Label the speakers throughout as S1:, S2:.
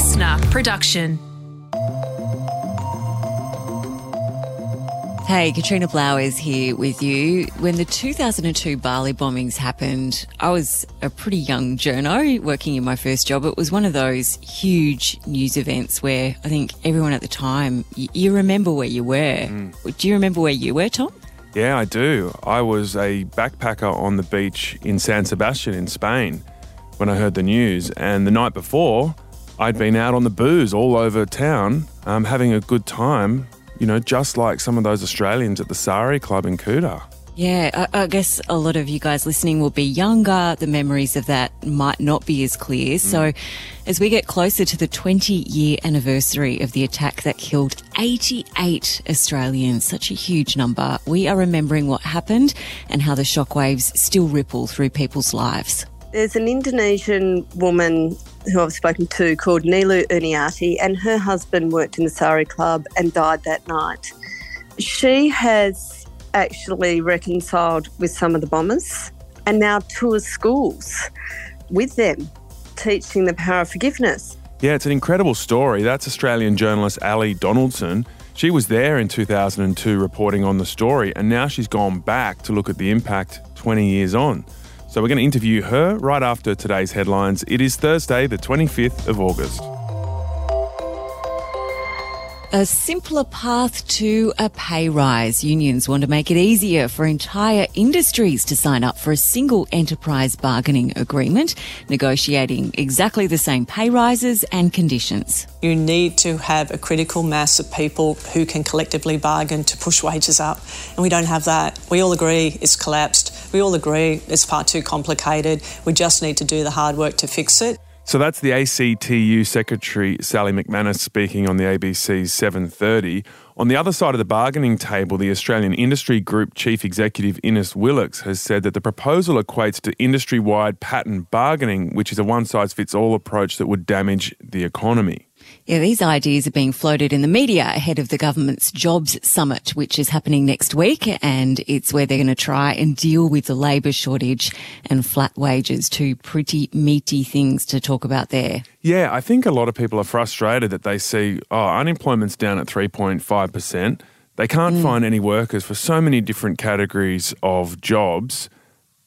S1: LiSTNR production.
S2: Hey, Katrina Blowers here with you. When the 2002 Bali bombings happened, I was a pretty young journo working in my first job. It was one of those huge news events where I think everyone at the time, you, you remember where you were. Mm. Do you remember where you were, Tom?
S3: Yeah, I do. I was a backpacker on the beach in San Sebastian in Spain when I heard the news. And the night before, I'd been out on the booze all over town, um, having a good time you know, just like some of those Australians at the Sari Club in Kuta.
S2: Yeah, I, I, guess a lot of you guys listening will be younger. The memories of that might not be as clear. Mm. So, as we get closer to the 20 year anniversary of the attack that killed 88 Australians, such a huge number, we are remembering what happened and how the shockwaves still ripple through people's lives.
S4: There's an Indonesian woman who I've spoken to called Ni Luh Erniati, and her husband worked in the Sari Club and died that night. She has actually reconciled with some of the bombers and now tours schools with them, teaching the power of forgiveness.
S3: Yeah, it's an incredible story. That's Australian journalist Ali Donaldson. She was there in 2002 reporting on the story, and now she's gone back to look at the impact 20 years on. So we're going to interview her right after today's headlines. It is Thursday, the 25th of August.
S2: A simpler path to a pay rise. Unions want to make it easier for entire industries to sign up for a single enterprise bargaining agreement, negotiating exactly the same pay rises and conditions.
S5: You need to have a critical mass of people who can collectively bargain to push wages up, and we don't have that. We all agree it's collapsed. We all agree it's far too complicated. We just need to do the hard work to fix it.
S3: So that's the ACTU Secretary Sally McManus speaking on the ABC's 7:30. On the other side of the bargaining table, the Australian Industry Group Chief Executive Innes Willox has said that the proposal equates to industry-wide pattern bargaining, which is a one-size-fits-all approach that would damage the economy.
S2: Yeah, these ideas are being floated in the media ahead of the government's jobs summit, which is happening next week. And it's where they're going to try and deal with the labour shortage and flat wages, two pretty meaty things to talk about there.
S3: Yeah, I think a lot of people are frustrated that they see, oh, unemployment's down at 3.5%. They can't mm. find any workers for so many different categories of jobs,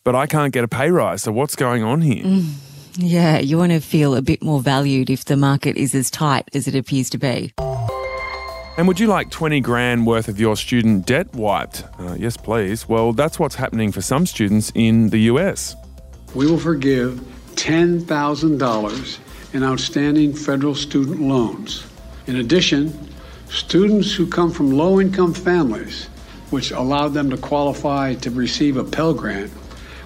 S3: but I can't get a pay rise. So what's going on here?
S2: Mm. Yeah, you want to feel a bit more valued if the market is as tight as it appears to be.
S3: And would you like 20 grand worth of your student debt wiped? Uh, yes, please. Well, that's what's happening for some students in the US.
S6: We will forgive $10,000 in outstanding federal student loans. In addition, students who come from low income families, which allowed them to qualify to receive a Pell Grant,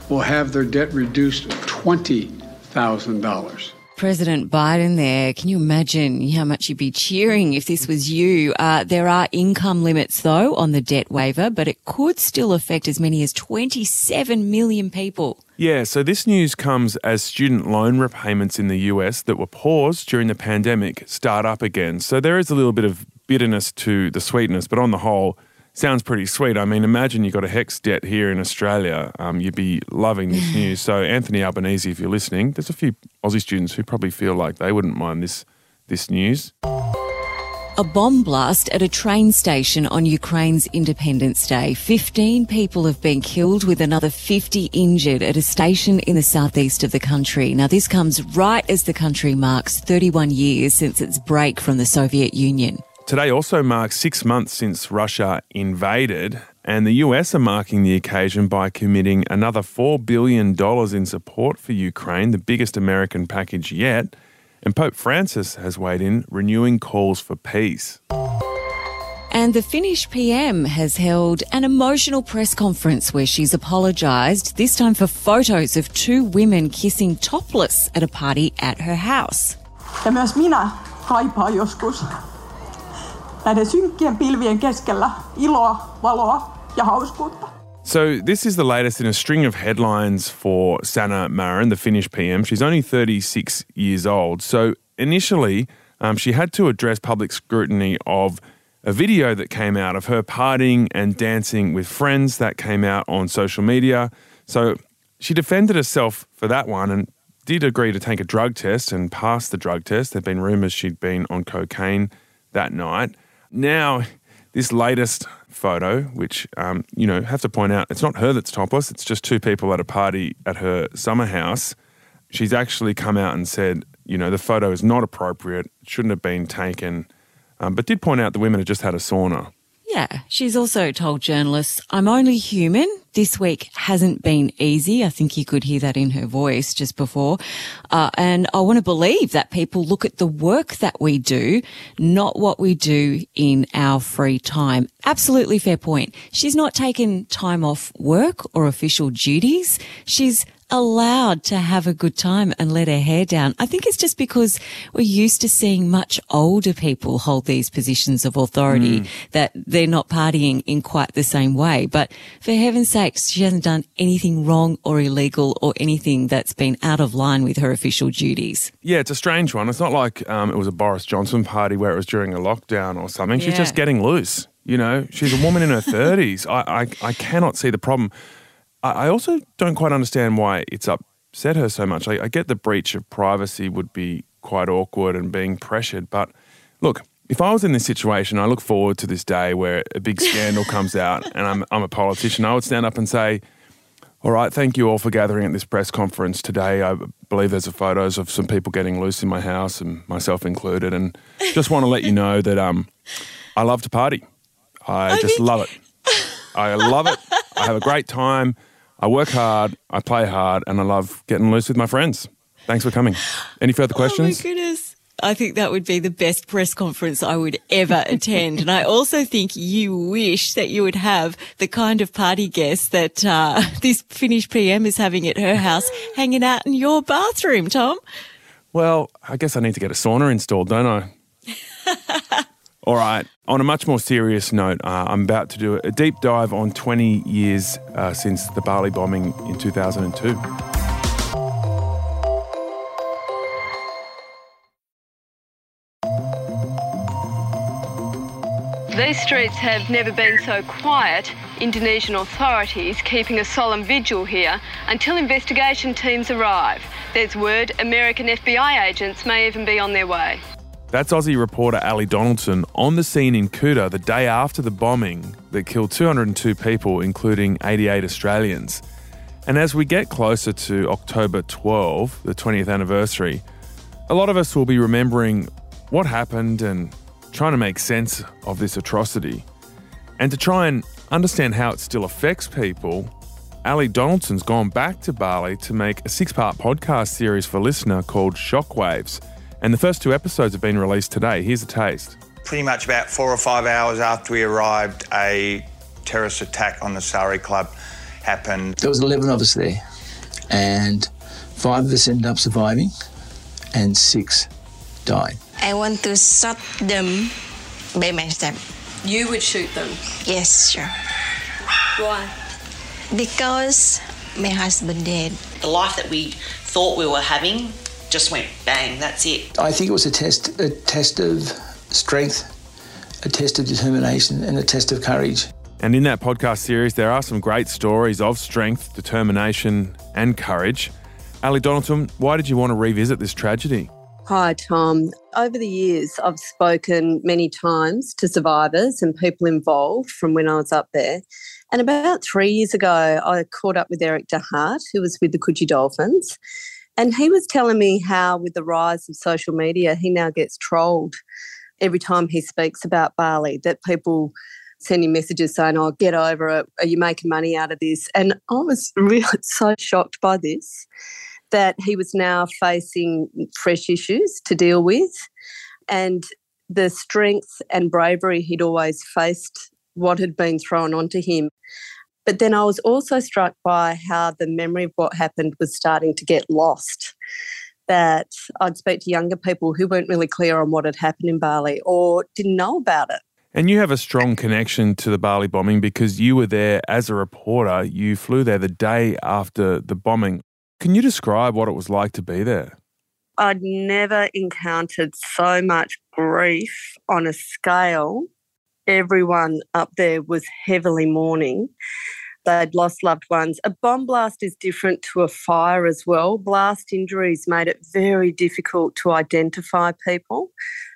S6: will have their debt reduced 20 $1,000.
S2: President Biden there. Can you imagine how much you'd be cheering if this was you? Uh, there are income limits though on the debt waiver, but it could still affect as many as 27 million people.
S3: Yeah, so this news comes as student loan repayments in the US that were paused during the pandemic start up again. So there is a little bit of bitterness to the sweetness, but on the whole, sounds pretty sweet. I mean, imagine you got a HECS debt here in Australia. Um, you'd be loving this news. So, Anthony Albanese, if you're listening, there's a few Aussie students who probably feel like they wouldn't mind this this news.
S2: A bomb blast at a train station on Ukraine's Independence Day. 15 people have been killed with another 50 injured at a station in the southeast of the country. Now this comes right as the country marks 31 years since its break from the Soviet Union.
S3: Today also marks six months since Russia invaded, and the US are marking the occasion by committing another $4 billion in support for Ukraine, the biggest American package yet. And Pope Francis has weighed in, renewing calls for peace.
S2: And the Finnish PM has held an emotional press conference where she's apologised, this time for photos of two women kissing topless at a party at her house.
S7: Ja myös minä kaipaan joskus näiden synkkien pilvien keskellä iloa, valoa ja hauskuutta.
S3: So, this is the latest in a string of headlines for Sanna Marin, the Finnish PM. She's only 36 years old. So, initially, um, she had to address public scrutiny of a video that came out of her partying and dancing with friends that came out on social media. So, she defended herself for that one and did agree to take a drug test and pass the drug test. There'd been rumours she'd been on cocaine that night. Now, this latest photo, which, um, you know, have to point out, it's not her that's topless, it's just two people at a party at her summer house. She's actually come out and said, you know, the photo is not appropriate, shouldn't have been taken, um, but did point out the women had just had a sauna.
S2: Yeah, she's also told journalists, I'm only human. This week hasn't been easy. I think you could hear that in her voice just before. Uh, and I want to believe that people look at the work that we do, not what we do in our free time. Absolutely fair point. She's not taken time off work or official duties. She's allowed to have a good time and let her hair down. I think it's just because we're used to seeing much older people hold these positions of authority mm. that they're not partying in quite the same way. But for heaven's sakes, she hasn't done anything wrong or illegal or anything that's been out of line with her official duties.
S3: Yeah, it's a strange one. It's not like um, it was a Boris Johnson party where it was during a lockdown or something. She's just getting loose. You know, she's a woman in her 30s. I, I, I cannot see the problem. I also don't quite understand why it's upset her so much. I, I get the breach of privacy would be quite awkward and being pressured, but look, if I was in this situation, I look forward to this day where a big scandal comes out and I'm, I'm a politician. I would stand up and say, all right, thank you all for gathering at this press conference today. I believe there's a photos of some people getting loose in my house and myself included. And just want to let you know that um, I love to party. I, I just think... love it. I love it. I have a great time. I work hard, I play hard, and I love getting loose with my friends. Thanks for coming. Any further questions?
S2: Oh my goodness. I think that would be the best press conference I would ever attend. and I also think you wish that you would have the kind of party guests that uh, this Finnish PM is having at her house hanging out in your bathroom, Tom.
S3: Well, I guess I need to get a sauna installed, don't I? All right. On a much more serious note, uh, I'm about to do a deep dive on 20 years uh, since the Bali bombing in 2002.
S1: These streets have never been so quiet. Indonesian authorities keeping a solemn vigil here until investigation teams arrive. There's word American FBI agents may even be on their way.
S3: That's Aussie reporter Ali Donaldson on the scene in Kuta the day after the bombing that killed 202 people, including 88 Australians. And as we get closer to October 12, the 20th anniversary, a lot of us will be remembering what happened and trying to make sense of this atrocity. And to try and understand how it still affects people, Ali Donaldson's gone back to Bali to make a six part podcast series for LiSTNR called Shockwaves and the first two episodes have been released today. Here's a taste.
S8: Pretty much about four or five hours after we arrived, a terrorist attack on the Sari Club happened.
S9: There was 11 of us there, and five of us ended up surviving, and six died.
S10: I want to shoot them by myself.
S1: You would shoot them?
S10: Yes, sure.
S1: Why?
S10: Because my husband dead.
S11: The life that we thought we were having just went bang, that's it.
S9: I think it was a test, a test of strength, a test of determination, and a test of courage.
S3: And in that podcast series, there are some great stories of strength, determination, and courage. Ali Donaldson, why did you want to revisit this tragedy?
S4: Hi, Tom. Over the years, I've spoken many times to survivors and people involved from when I was up there. And about three years ago, I caught up with Erik de Haart, who was with the Coogee Dolphins. And he was telling me how, with the rise of social media, he now gets trolled every time he speaks about Bali, that people sending messages saying, Oh, get over it. Are you making money out of this? And I was really so shocked by this that he was now facing fresh issues to deal with. And the strength and bravery he'd always faced what had been thrown onto him but then I was also struck by how the memory of what happened was starting to get lost. That I'd speak to younger people who weren't really clear on what had happened in Bali or didn't know about it.
S3: And you have a strong connection to the Bali bombing because you were there as a reporter. You flew there the day after the bombing. Can you describe what it was like to be there?
S4: I'd never encountered so much grief on a scale everyone up there was heavily mourning. they'd lost loved ones. A bomb blast is different to a fire as well. Blast injuries made it very difficult to identify people.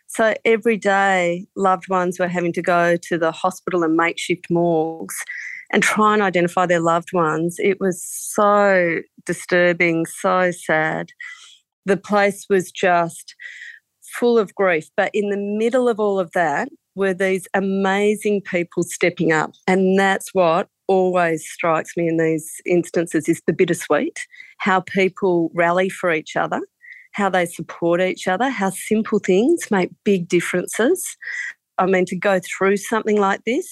S4: So every day, loved ones were having to go to the hospital and makeshift morgues and try and identify their loved ones. It was so disturbing, so sad. The place was just full of grief. But in the middle of all of that were these amazing people stepping up. And that's what always strikes me in these instances is the bittersweet, how people rally for each other, how they support each other, how simple things make big differences. I mean, to go through something like this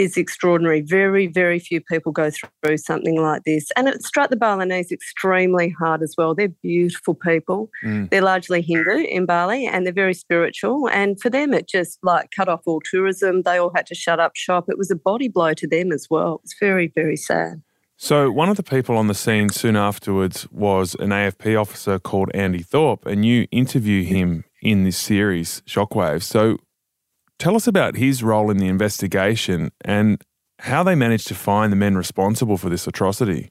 S4: is extraordinary. Very, very few people go through something like this. And it struck the Balinese extremely hard as well. They're beautiful people. Mm. They're largely Hindu in Bali and they're very spiritual. And for them, it just like cut off all tourism. They all had to shut up shop. It was a body blow to them as well. It's very, very sad.
S3: So, one of the people on the scene soon afterwards was an AFP officer called Andy Thorpe, and you interview him in this series, Shockwave. So, Tell us about his role in the investigation and how they managed to find the men responsible for this atrocity.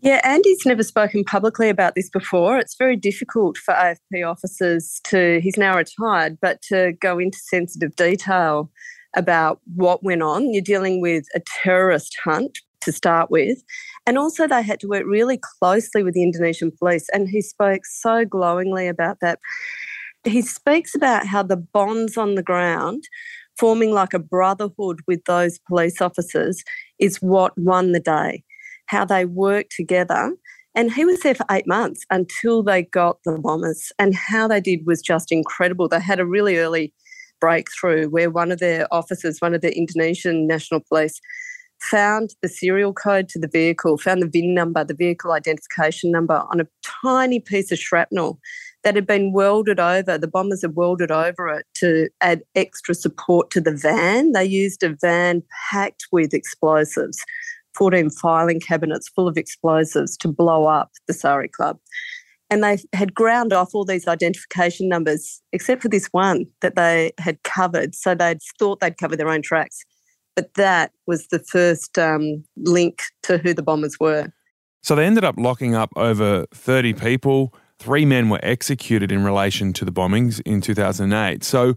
S4: Yeah, Andy's never spoken publicly about this before. It's very difficult for AFP officers to, he's now retired, but to go into sensitive detail about what went on. You're dealing with a terrorist hunt to start with. And also, they had to work really closely with the Indonesian police. And he spoke so glowingly about that he speaks about how the bonds on the ground, forming like a brotherhood with those police officers, is what won the day. How they worked together. And he was there for eight months until they got the bombers. And how they did was just incredible. They had a really early breakthrough where one of their officers, one of the Indonesian National Police, found the serial code to the vehicle, found the VIN number, the vehicle identification number on a tiny piece of shrapnel that had been welded over. The bombers had welded over it to add extra support to the van. They used a van packed with explosives, 14 filing cabinets full of explosives to blow up the Sari Club. And they had ground off all these identification numbers, except for this one that they had covered. So they'd thought they'd covered their own tracks. But that was the first um, link to who the bombers were.
S3: So they ended up locking up over 30 people. Three men were executed in relation to the bombings in 2008. So,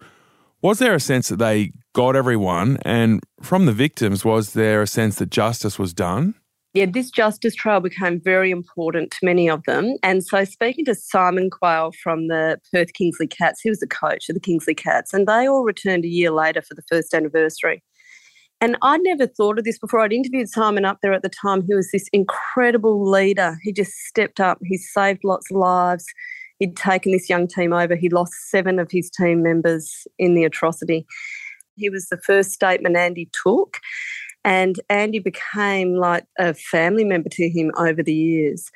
S3: was there a sense that they got everyone? And from the victims, was there a sense that justice was done?
S4: Yeah, this justice trial became very important to many of them. And so, speaking to Simon Quayle from the Perth Kingsley Cats, he was the coach of the Kingsley Cats, and they all returned a year later for the first anniversary. And I'd never thought of this before. I'd interviewed Simon up there at the time, who was this incredible leader. He just stepped up, he saved lots of lives. He'd taken this young team over. He lost seven of his team members in the atrocity. He was the first statement Andy took. And Andy became like a family member to him over the years.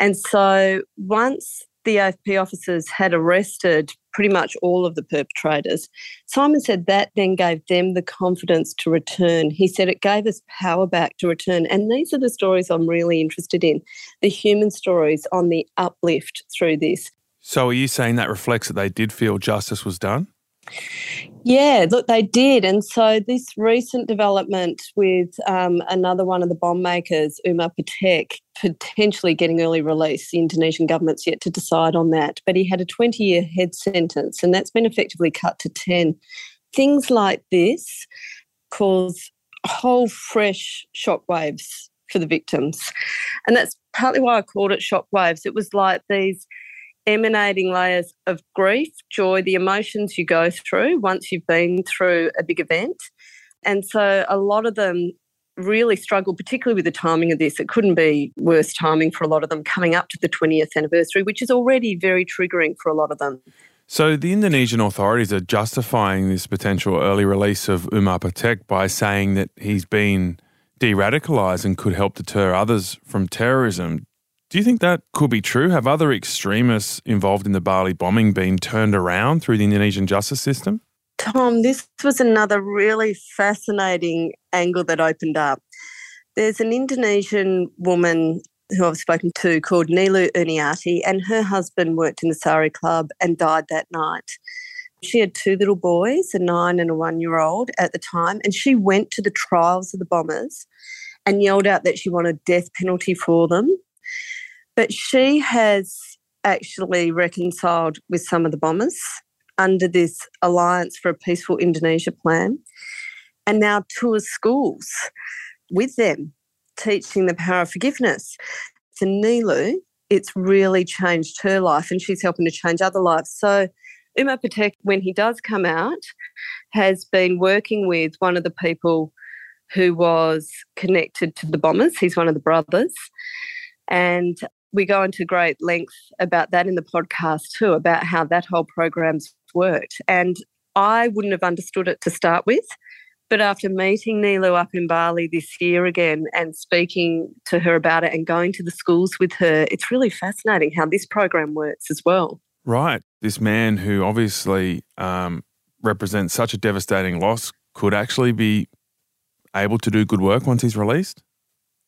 S4: And so once the AFP officers had arrested pretty much all of the perpetrators. Simon said that then gave them the confidence to return. He said it gave us power back to return. And these are the stories I'm really interested in the human stories on the uplift through this.
S3: So, are you saying that reflects that they did feel justice was done?
S4: Yeah, look, they did. And so this recent development with um, another one of the bomb makers, Umar Patek, potentially getting early release, the Indonesian government's yet to decide on that. But he had a 20 year head sentence, and that's been effectively cut to 10. Things like this cause whole fresh shockwaves for the victims. And that's partly why I called it shockwaves. It was like these emanating layers of grief, joy, the emotions you go through once you've been through a big event. And so a lot of them really struggle, particularly with the timing of this. It couldn't be worse timing for a lot of them coming up to the 20th anniversary, which is already very triggering for a lot of them.
S3: So the Indonesian authorities are justifying this potential early release of Umar Patek by saying that he's been de radicalised and could help deter others from terrorism. Do you think that could be true? Have other extremists involved in the Bali bombing been turned around through the Indonesian justice system?
S4: Tom, this was another really fascinating angle that opened up. There's an Indonesian woman who I've spoken to called Ni Luh Erniati, and her husband worked in the Sari Club and died that night. She had two little boys, a nine and a one year old at the time, and she went to the trials of the bombers and yelled out that she wanted death penalty for them. But she has actually reconciled with some of the bombers under this Alliance for a Peaceful Indonesia plan and now tours schools with them, teaching the power of forgiveness. For Ni Luh, it's really changed her life and she's helping to change other lives. So Umar Patek, when he does come out, has been working with one of the people who was connected to the bombers. He's one of the brothers. And we go into great length about that in the podcast too, about how that whole program's worked. And I wouldn't have understood it to start with. But after meeting Ni Luh up in Bali this year again and speaking to her about it and going to the schools with her, it's really fascinating how this program works as well.
S3: Right. This man who obviously um, represents such a devastating loss could actually be able to do good work once he's released?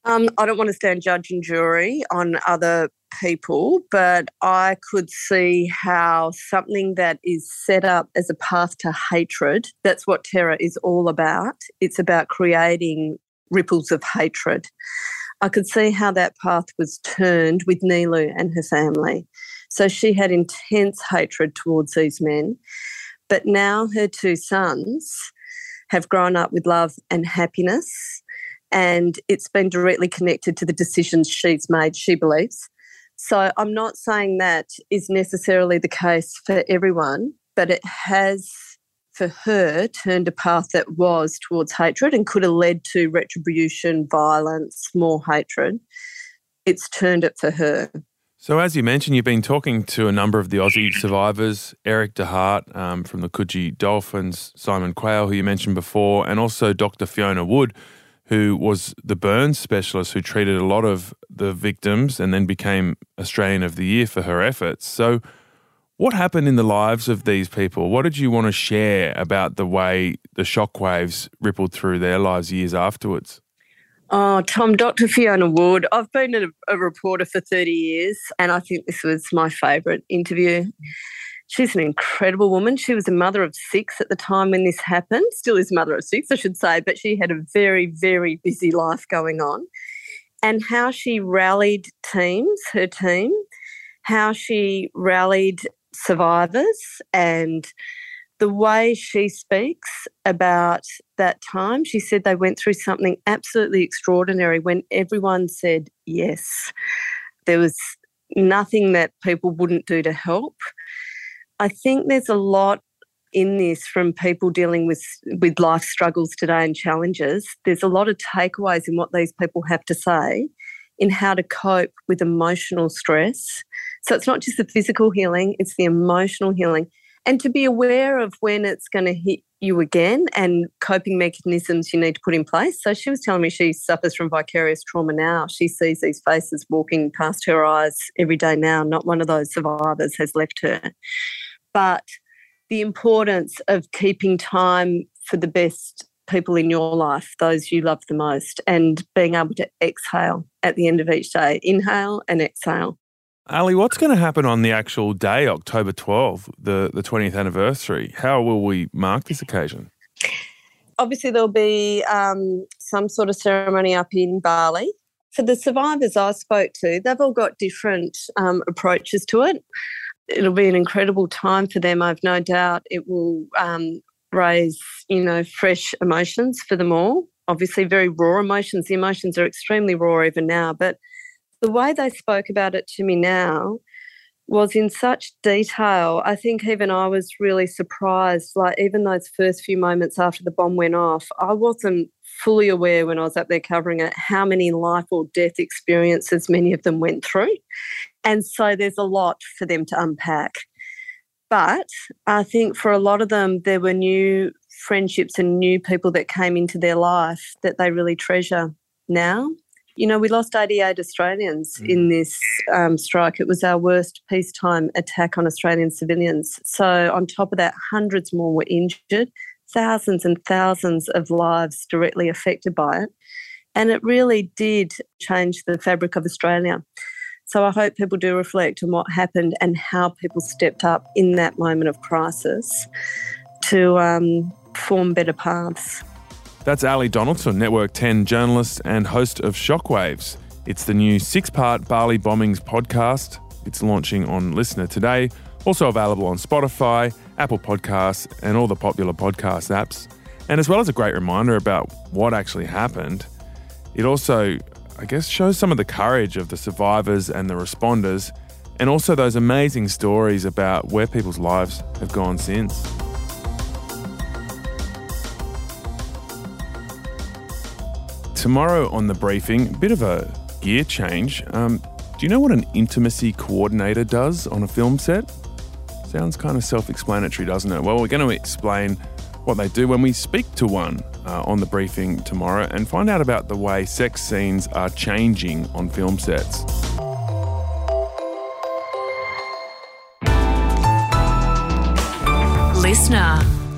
S4: Um, I don't want to stand judge and jury on other people, but I could see how something that is set up as a path to hatred, that's what terror is all about. It's about creating ripples of hatred. I could see how that path was turned with Ni Luh and her family. So she had intense hatred towards these men. But now her two sons have grown up with love and happiness and it's been directly connected to the decisions she's made, she believes. So I'm not saying that is necessarily the case for everyone, but it has for her turned a path that was towards hatred and could have led to retribution, violence, more hatred. It's turned it for her.
S3: So, as you mentioned, you've been talking to a number of the Aussie survivors Erik de Haart um, from the Coogee Dolphins, Simon Quayle, who you mentioned before, and also Dr. Fiona Wood, who was the burns specialist who treated a lot of the victims and then became Australian of the Year for her efforts. So, what happened in the lives of these people? What did you want to share about the way the shockwaves rippled through their lives years afterwards?
S4: Oh, Tom, Dr. Fiona Wood. I've been a, a reporter for 30 years, and I think this was my favourite interview. She's an incredible woman. She was a mother of six at the time when this happened, still is mother of six, I should say, but she had a very, very busy life going on. And how she rallied teams, her team, how she rallied survivors, and the way she speaks about that time, she said they went through something absolutely extraordinary when everyone said yes. There was nothing that people wouldn't do to help. I think there's a lot in this from people dealing with with life struggles today and challenges. There's a lot of takeaways in what these people have to say in how to cope with emotional stress. So it's not just the physical healing, it's the emotional healing. And to be aware of when it's going to hit you again and coping mechanisms you need to put in place. So she was telling me she suffers from vicarious trauma now. She sees these faces walking past her eyes every day now. Not one of those survivors has left her but the importance of keeping time for the best people in your life, those you love the most, and being able to exhale at the end of each day. Inhale and exhale.
S3: Ali, what's going to happen on the actual day, October 12th, the, the 20th anniversary? How will we mark this occasion?
S4: Obviously, there'll be um, some sort of ceremony up in Bali. For the survivors I spoke to, they've all got different um, approaches to it it'll be an incredible time for them. I've no doubt it will um, raise, you know, fresh emotions for them all. Obviously, very raw emotions. The emotions are extremely raw even now. But the way they spoke about it to me now was in such detail. I think even I was really surprised. Like, even those first few moments after the bomb went off, I wasn't fully aware when I was up there covering it how many life or death experiences many of them went through. And so there's a lot for them to unpack. But I think for a lot of them, there were new friendships and new people that came into their life that they really treasure now. You know, we lost 88 Australians mm. in this um, strike. It was our worst peacetime attack on Australian civilians. So, on top of that, hundreds more were injured, thousands and thousands of lives directly affected by it. And it really did change the fabric of Australia. So I hope people do reflect on what happened and how people stepped up in that moment of crisis to um, form better paths.
S3: That's Ali Donaldson, Network 10 journalist and host of Shockwaves. It's the new six part Bali Bombings podcast. It's launching on LiSTNR today, also available on Spotify, Apple Podcasts, and all the popular podcast apps. And as well as a great reminder about what actually happened, it also, I guess, shows some of the courage of the survivors and the responders, and also those amazing stories about where people's lives have gone since. Tomorrow on the briefing, a bit of a gear change. Um, do you know what an intimacy coordinator does on a film set? Sounds kind of self explanatory, doesn't it? Well, we're going to explain what they do when we speak to one uh, on the briefing tomorrow and find out about the way sex scenes are changing on film sets.
S12: LiSTNR.